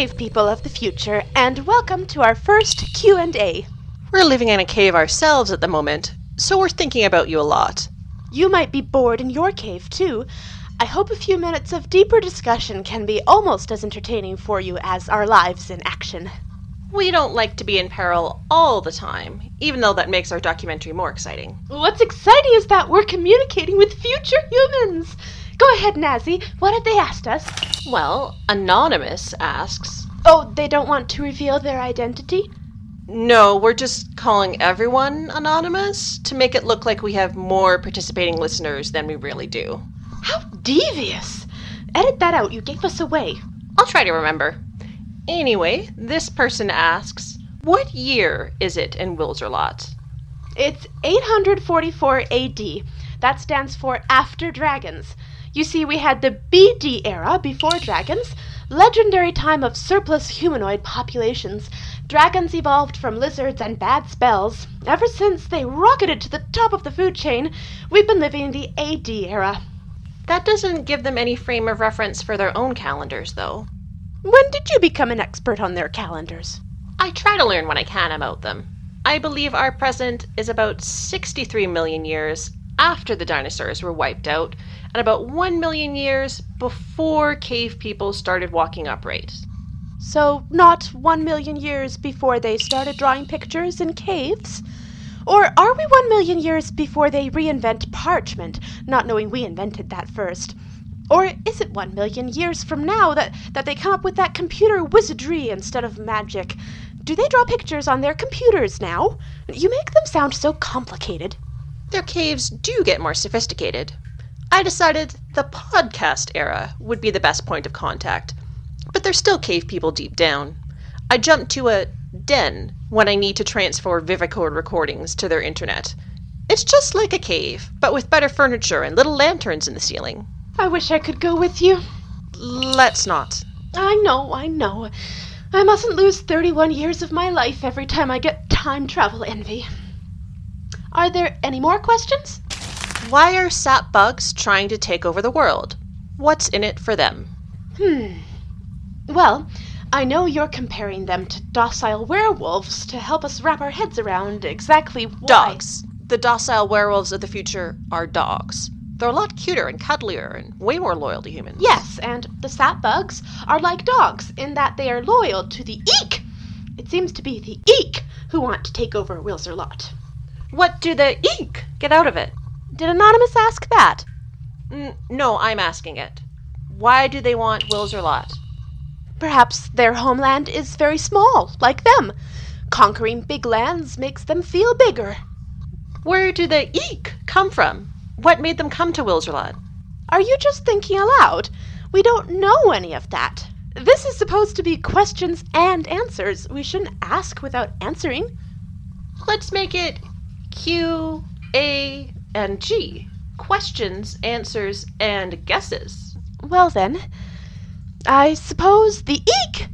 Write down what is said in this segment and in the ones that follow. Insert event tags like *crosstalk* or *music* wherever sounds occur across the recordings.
Cave people of the future, and welcome to our first Q&A. We're living in a cave ourselves at the moment, so we're thinking about you a lot. You might be bored in your cave too. I hope a few minutes of deeper discussion can be almost as entertaining for you as our lives in action. We don't like to be in peril all the time, even though that makes our documentary more exciting. What's exciting is that we're communicating with future humans. Go ahead, Nazzy. What have they asked us? Well, Anonymous asks. Oh, they don't want to reveal their identity? No, we're just calling everyone Anonymous to make it look like we have more participating listeners than we really do. How devious! Edit that out, you gave us away. I'll try to remember. Anyway, this person asks, What year is it in Wilzerlot? It's 844 AD. That stands for After Dragons. You see, we had the BD era before dragons, legendary time of surplus humanoid populations. Dragons evolved from lizards and bad spells. Ever since they rocketed to the top of the food chain, we've been living in the AD era. That doesn't give them any frame of reference for their own calendars, though. When did you become an expert on their calendars? I try to learn when I can about them. I believe our present is about 63 million years after the dinosaurs were wiped out, and about 1 million years before cave people started walking upright. So, not one million years before they started drawing pictures in caves? Or are we one million years before they reinvent parchment, not knowing we invented that first? Or is it one million years from now that, that they come up with that computer wizardry instead of magic? Do they draw pictures on their computers now? You make them sound so complicated. Their caves do get more sophisticated. I decided the podcast era would be the best point of contact, but they're still cave people deep down. I jump to a den when I need to transfer Vivicord recordings to their internet. It's just like a cave, but with better furniture and little lanterns in the ceiling. I wish I could go with you. Let's not. I know, I know. I mustn't lose 31 years of my life every time I get time travel envy. Are there any more questions? Why are sap bugs trying to take over the world? What's in it for them? Hmm. Well, I know you're comparing them to docile werewolves to help us wrap our heads around exactly why. Dogs. The docile werewolves of the future are dogs. They're a lot cuter and cuddlier and way more loyal to humans. Yes, and the sap bugs are like dogs in that they are loyal to the eek. It seems to be the eek who want to take over Wilzerlot. What do the eek get out of it? Did Anonymous ask that? N- no, I'm asking it. Why do they want Wilzerlot? Perhaps their homeland is very small, like them. Conquering big lands makes them feel bigger. Where do the eek come from? What made them come to Wilzerlot? Are you just thinking aloud? We don't know any of that. This is supposed to be questions and answers. We shouldn't ask without answering. Let's make it Q, A, and G. Questions, answers, and guesses. Well then, I suppose the eek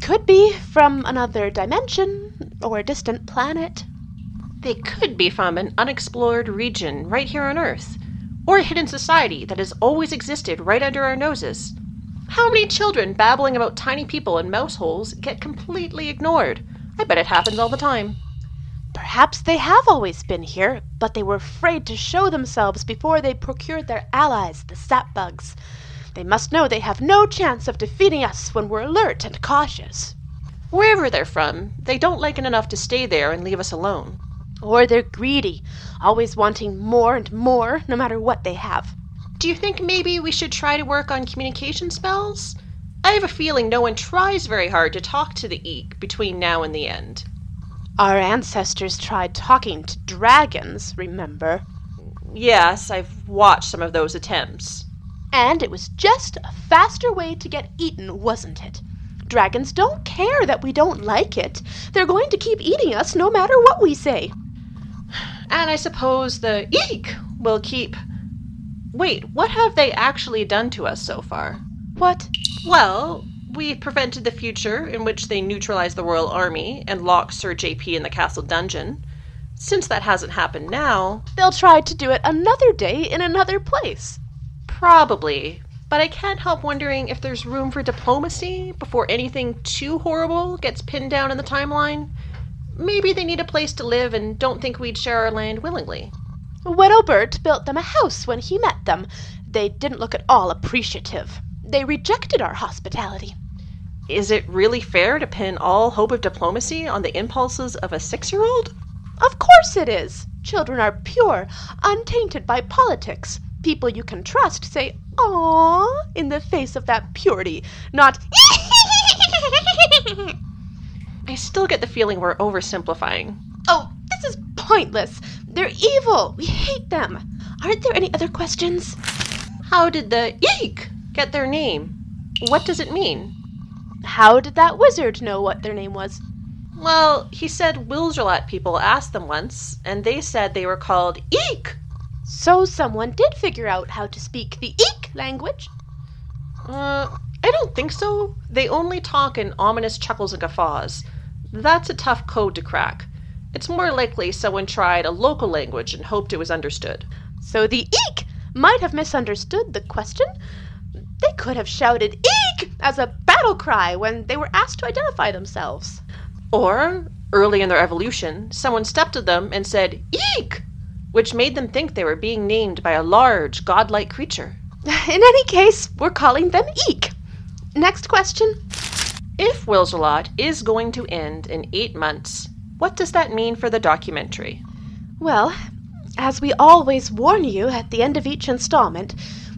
could be from another dimension or a distant planet. They could be from an unexplored region right here on Earth, or a hidden society that has always existed right under our noses. How many children babbling about tiny people in mouse holes get completely ignored? I bet it happens all the time. Perhaps they have always been here, but they were afraid to show themselves before they procured their allies, the sapbugs. They must know they have no chance of defeating us when we're alert and cautious. Wherever they're from, they don't like it enough to stay there and leave us alone. Or they're greedy, always wanting more and more, no matter what they have. Do you think maybe we should try to work on communication spells? I have a feeling no one tries very hard to talk to the Eek between now and the end. Our ancestors tried talking to dragons, remember? Yes, I've watched some of those attempts. And it was just a faster way to get eaten, wasn't it? Dragons don't care that we don't like it. They're going to keep eating us no matter what we say. And I suppose the Eek will keep. Wait, what have they actually done to us so far? What? Well, we've prevented the future in which they neutralize the royal army and lock Sir JP in the castle dungeon. Since that hasn't happened now, They'll try to do it another day in another place. probably. but I can't help wondering if there's room for diplomacy before anything too horrible gets pinned down in the timeline. Maybe they need a place to live and don't think we'd share our land willingly. Widowbert built them a house when he met them. They didn't look at all appreciative. They rejected our hospitality. Is it really fair to pin all hope of diplomacy on the impulses of a six year old? Of course it is. Children are pure, untainted by politics. People you can trust say, "Aww," in the face of that purity, not *laughs* I still get the feeling we're oversimplifying. Oh, this is pointless. They're evil. We hate them. Aren't there any other questions? How did the Eek get their name? What does it mean? How did that wizard know what their name was? Well, he said Wilzerlot people asked them once, and they said they were called Eek. So someone did figure out how to speak the Eek language? Uh, I don't think so. They only talk in ominous chuckles and guffaws. That's a tough code to crack. It's more likely someone tried a local language and hoped it was understood. So the Eek might have misunderstood the question. They could have shouted Eek as a battle cry when they were asked to identify themselves. Or, early in their evolution, someone stepped at them and said Eek, which made them think they were being named by a large, godlike creature. *laughs* In any case, we're calling them Eek. Next question. If Wilzerlot is going to end in eight months, what does that mean for the documentary? Well, as we always warn you at the end of each installment,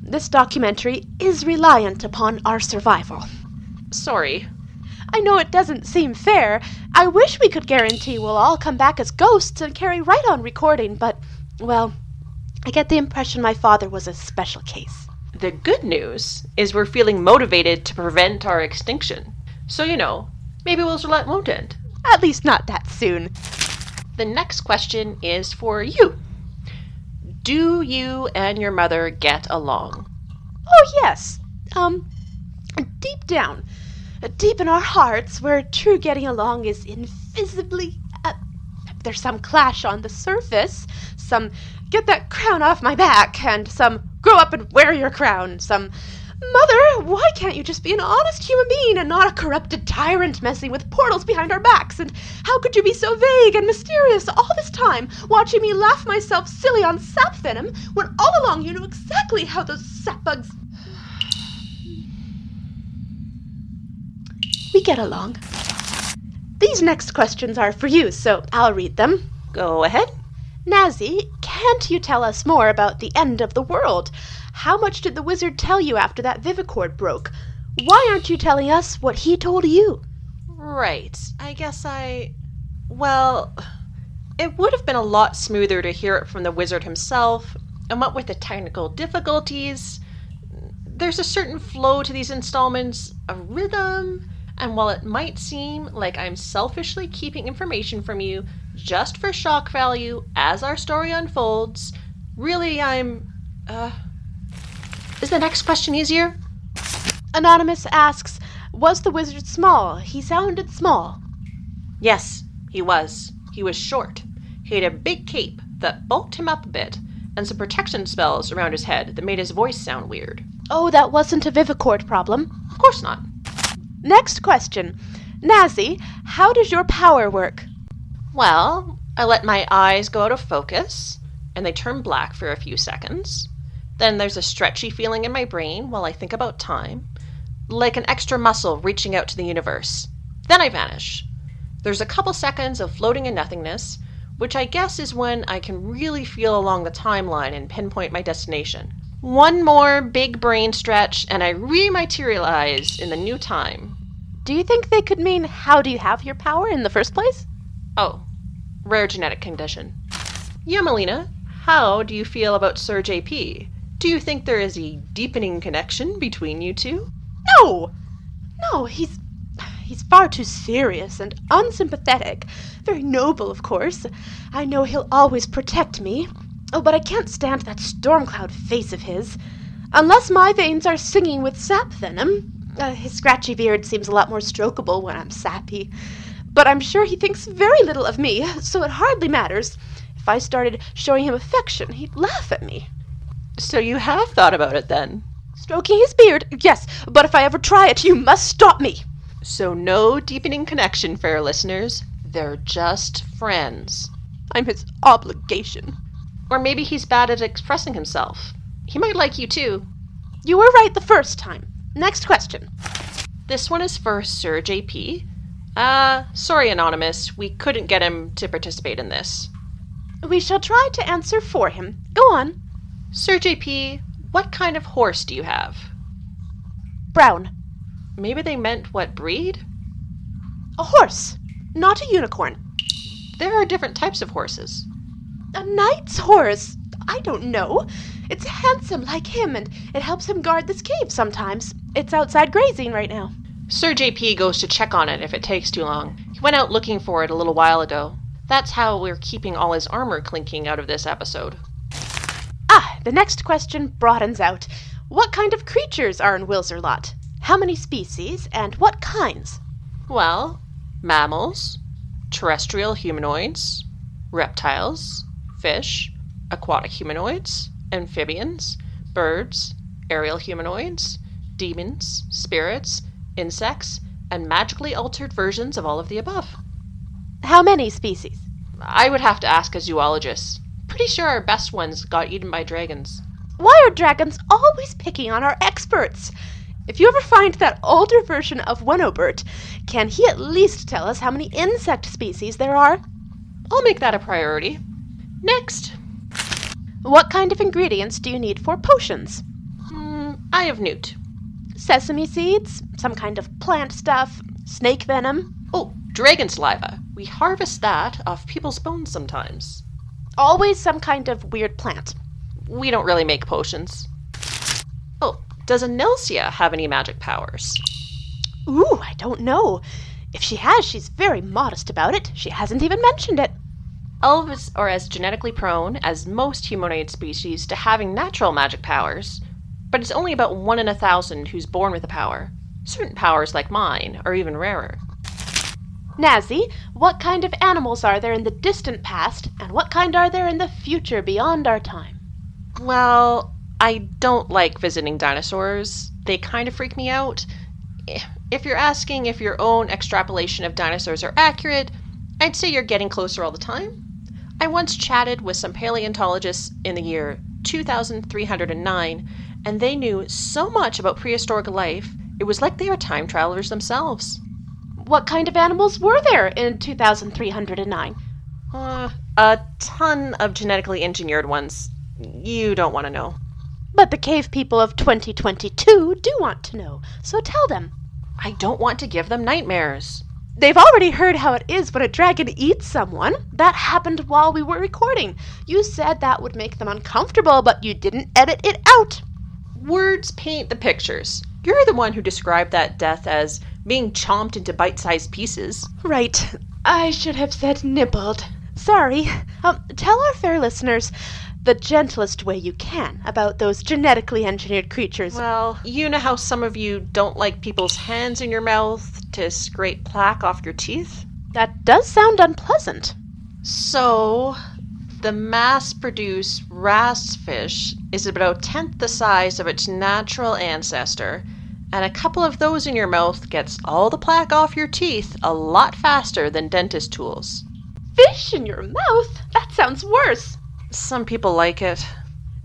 this documentary is reliant upon our survival. Sorry. I know it doesn't seem fair. I wish we could guarantee we'll all come back as ghosts and carry right on recording, but, well, I get the impression my father was a special case. The good news is we're feeling motivated to prevent our extinction. So, you know, maybe Wilzerlot won't end. At least not that soon. The next question is for you. Do you and your mother get along? Oh, yes. Um, deep down, deep in our hearts, where true getting along is invisibly. Uh, there's some clash on the surface, some get that crown off my back, and some grow up and wear your crown, some Mother, why can't you just be an honest human being and not a corrupted tyrant messing with portals behind our backs? And how could you be so vague and mysterious all this time, watching me laugh myself silly on sap venom, when all along you knew exactly how those sap bugs. We get along. These next questions are for you, so I'll read them. Go ahead. Nazzy, can't you tell us more about the end of the world? How much did the wizard tell you after that vivicord broke? Why aren't you telling us what he told you? Right. I guess I. Well, it would have been a lot smoother to hear it from the wizard himself, and what with the technical difficulties, there's a certain flow to these installments, a rhythm, and while it might seem like I'm selfishly keeping information from you just for shock value as our story unfolds, really I'm. Uh, is the next question easier? Anonymous asks, Was the wizard small? He sounded small. Yes, he was. He was short. He had a big cape that bulked him up a bit, and some protection spells around his head that made his voice sound weird. Oh, that wasn't a Vivicord problem. Of course not. Next question. Nazzy, how does your power work? Well, I let my eyes go out of focus, and they turn black for a few seconds. Then there's a stretchy feeling in my brain while I think about time, like an extra muscle reaching out to the universe. Then I vanish. There's a couple seconds of floating in nothingness, which I guess is when I can really feel along the timeline and pinpoint my destination. One more big brain stretch, and I rematerialize in the new time. Do you think they could mean how do you have your power in the first place? Oh, rare genetic condition. Yemilina, how do you feel about Sir JP? Do you think there is a deepening connection between you two? No! No, he's. He's far too serious and unsympathetic. Very noble, of course. I know he'll always protect me. Oh, but I can't stand that storm cloud face of his. Unless my veins are singing with sap venom. Uh, his scratchy beard seems a lot more strokable when I'm sappy. But I'm sure he thinks very little of me, so it hardly matters. If I started showing him affection, he'd laugh at me. So you have thought about it then? Stroking his beard, yes, but if I ever try it, you must stop me. So, no deepening connection, fair listeners. They're just friends. I'm his obligation. Or maybe he's bad at expressing himself. He might like you too. You were right the first time. Next question. This one is for Sir JP. Uh, sorry, Anonymous, we couldn't get him to participate in this. We shall try to answer for him. Go on. Sir JP, what kind of horse do you have? Brown. Maybe they meant what breed? A horse, not a unicorn. There are different types of horses. A knight's horse. I don't know. It's handsome like him, and it helps him guard this cave sometimes. It's outside grazing right now. Sir JP goes to check on it if it takes too long. He went out looking for it a little while ago. That's how we're keeping all his armor clinking out of this episode. Ah, the next question broadens out. What kind of creatures are in Wilzerlot? How many species, and what kinds? Well, mammals, terrestrial humanoids, reptiles, fish, aquatic humanoids, amphibians, birds, aerial humanoids, demons, spirits, insects, and magically altered versions of all of the above. How many species? I would have to ask a zoologist. Pretty sure our best ones got eaten by dragons. Why are dragons always picking on our experts? If you ever find that older version of Wenobert, can he at least tell us how many insect species there are? I'll make that a priority. Next. What kind of ingredients do you need for potions? Mm, Eye of Newt. Sesame seeds, some kind of plant stuff, snake venom. Oh, dragon saliva. We harvest that off people's bones sometimes. Always some kind of weird plant. We don't really make potions. Oh, does Anelsia have any magic powers? Ooh, I don't know. If she has, she's very modest about it. She hasn't even mentioned it. Elves are as genetically prone as most humanoid species to having natural magic powers, but it's only about one in a thousand who's born with a power. Certain powers, like mine, are even rarer. Nazzy, what kind of animals are there in the distant past, and what kind are there in the future beyond our time? Well, I don't like visiting dinosaurs. They kind of freak me out. If you're asking if your own extrapolation of dinosaurs are accurate, I'd say you're getting closer all the time. I once chatted with some paleontologists in the year 2309, and they knew so much about prehistoric life, it was like they were time travelers themselves. What kind of animals were there in 2309? Uh, a ton of genetically engineered ones. You don't want to know. But the cave people of 2022 do want to know, so tell them. I don't want to give them nightmares. They've already heard how it is when a dragon eats someone. That happened while we were recording. You said that would make them uncomfortable, but you didn't edit it out. Words paint the pictures. You're the one who described that death as being chomped into bite sized pieces. Right. I should have said nibbled. Sorry. Um, tell our fair listeners the gentlest way you can about those genetically engineered creatures. Well, you know how some of you don't like people's hands in your mouth to scrape plaque off your teeth? That does sound unpleasant. So, the mass produced wrasse fish is about a tenth the size of its natural ancestor, and a couple of those in your mouth gets all the plaque off your teeth a lot faster than dentist tools. Fish in your mouth? That sounds worse. Some people like it.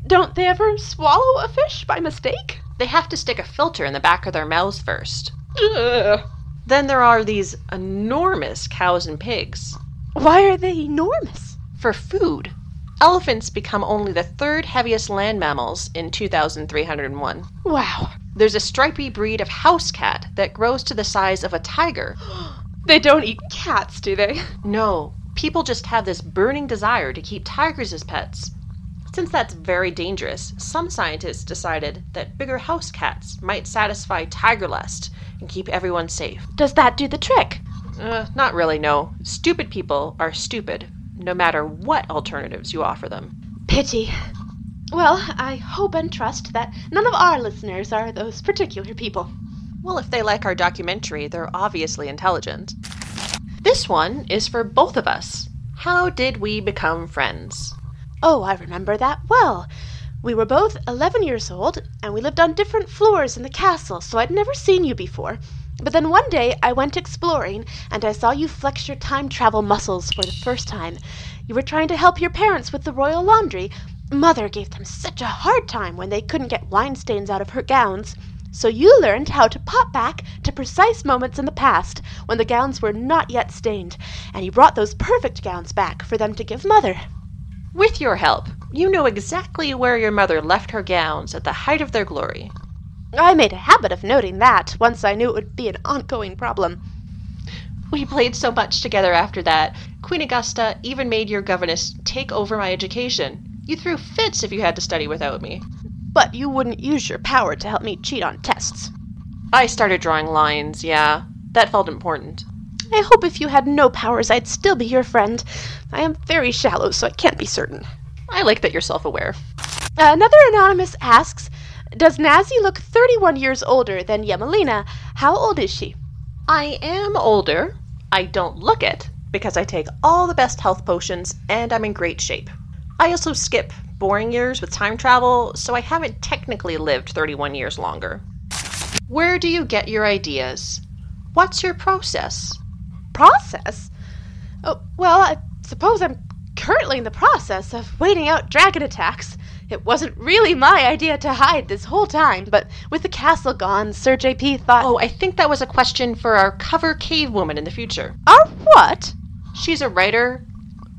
Don't they ever swallow a fish by mistake? They have to stick a filter in the back of their mouths first. Ugh. Then there are these enormous cows and pigs. Why are they enormous? For food, elephants become only the third heaviest land mammals in 2301. Wow. There's a stripy breed of house cat that grows to the size of a tiger. *gasps* They don't eat cats, do they? No, people just have this burning desire to keep tigers as pets. Since that's very dangerous, some scientists decided that bigger house cats might satisfy tiger lust and keep everyone safe. Does that do the trick? Uh, not really, no. Stupid people are stupid, no matter what alternatives you offer them. Pity. Well, I hope and trust that none of our listeners are those particular people. Well, if they like our documentary, they're obviously intelligent. This one is for both of us. How did we become friends? Oh, I remember that well. We were both 11 years old, and we lived on different floors in the castle, so I'd never seen you before. But then one day I went exploring, and I saw you flex your time travel muscles for the first time. You were trying to help your parents with the royal laundry. Mother gave them such a hard time when they couldn't get wine stains out of her gowns. So you learned how to pop back to precise moments in the past when the gowns were not yet stained, and you brought those perfect gowns back for them to give Mother. With your help, you know exactly where your mother left her gowns at the height of their glory. I made a habit of noting that once I knew it would be an ongoing problem. We played so much together after that. Queen Augusta even made your governess take over my education. You threw fits if you had to study without me. But you wouldn't use your power to help me cheat on tests. I started drawing lines, yeah. That felt important. I hope if you had no powers, I'd still be your friend. I am very shallow, so I can't be certain. I like that you're self aware. Another anonymous asks Does Nazzy look 31 years older than Yemilina? How old is she? I am older. I don't look it because I take all the best health potions and I'm in great shape. I also skip boring years with time travel, so I haven't technically lived 31 years longer. Where do you get your ideas? What's your process? Process? Oh, well, I suppose I'm currently in the process of waiting out dragon attacks. It wasn't really my idea to hide this whole time, but with the castle gone, Sir JP thought. Oh, I think that was a question for our cover cave woman in the future. Our what? She's a writer.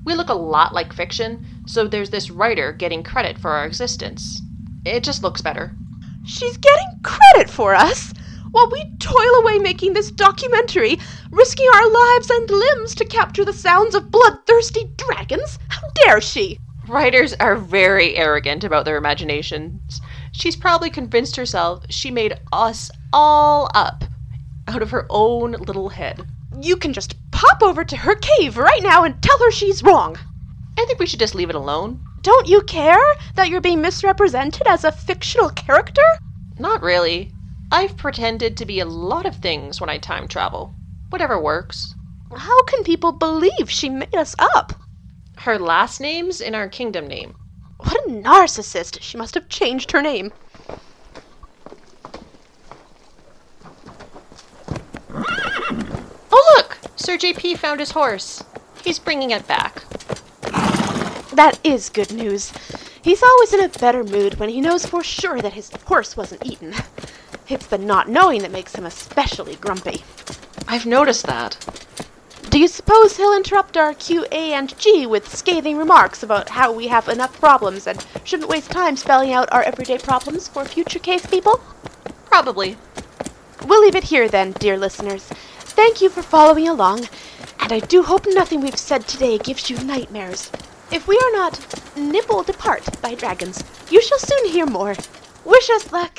We look a lot like fiction, so there's this writer getting credit for our existence. It just looks better. She's getting credit for us? While we toil away making this documentary, risking our lives and limbs to capture the sounds of bloodthirsty dragons? How dare she? Writers are very arrogant about their imaginations. She's probably convinced herself she made us all up out of her own little head. You can just pop over to her cave right now and tell her she's wrong. I think we should just leave it alone. Don't you care that you're being misrepresented as a fictional character? Not really. I've pretended to be a lot of things when I time travel. Whatever works. How can people believe she made us up? Her last name's in our kingdom name. What a narcissist! She must have changed her name. Oh, look! Sir JP found his horse. He's bringing it back. That is good news. He's always in a better mood when he knows for sure that his horse wasn't eaten. It's the not knowing that makes him especially grumpy. I've noticed that. Do you suppose he'll interrupt our Q, A, and G with scathing remarks about how we have enough problems and shouldn't waste time spelling out our everyday problems for future case people? Probably. We'll leave it here then, dear listeners. Thank you for following along, and I do hope nothing we've said today gives you nightmares. If we are not nibbled apart by dragons, you shall soon hear more. Wish us luck.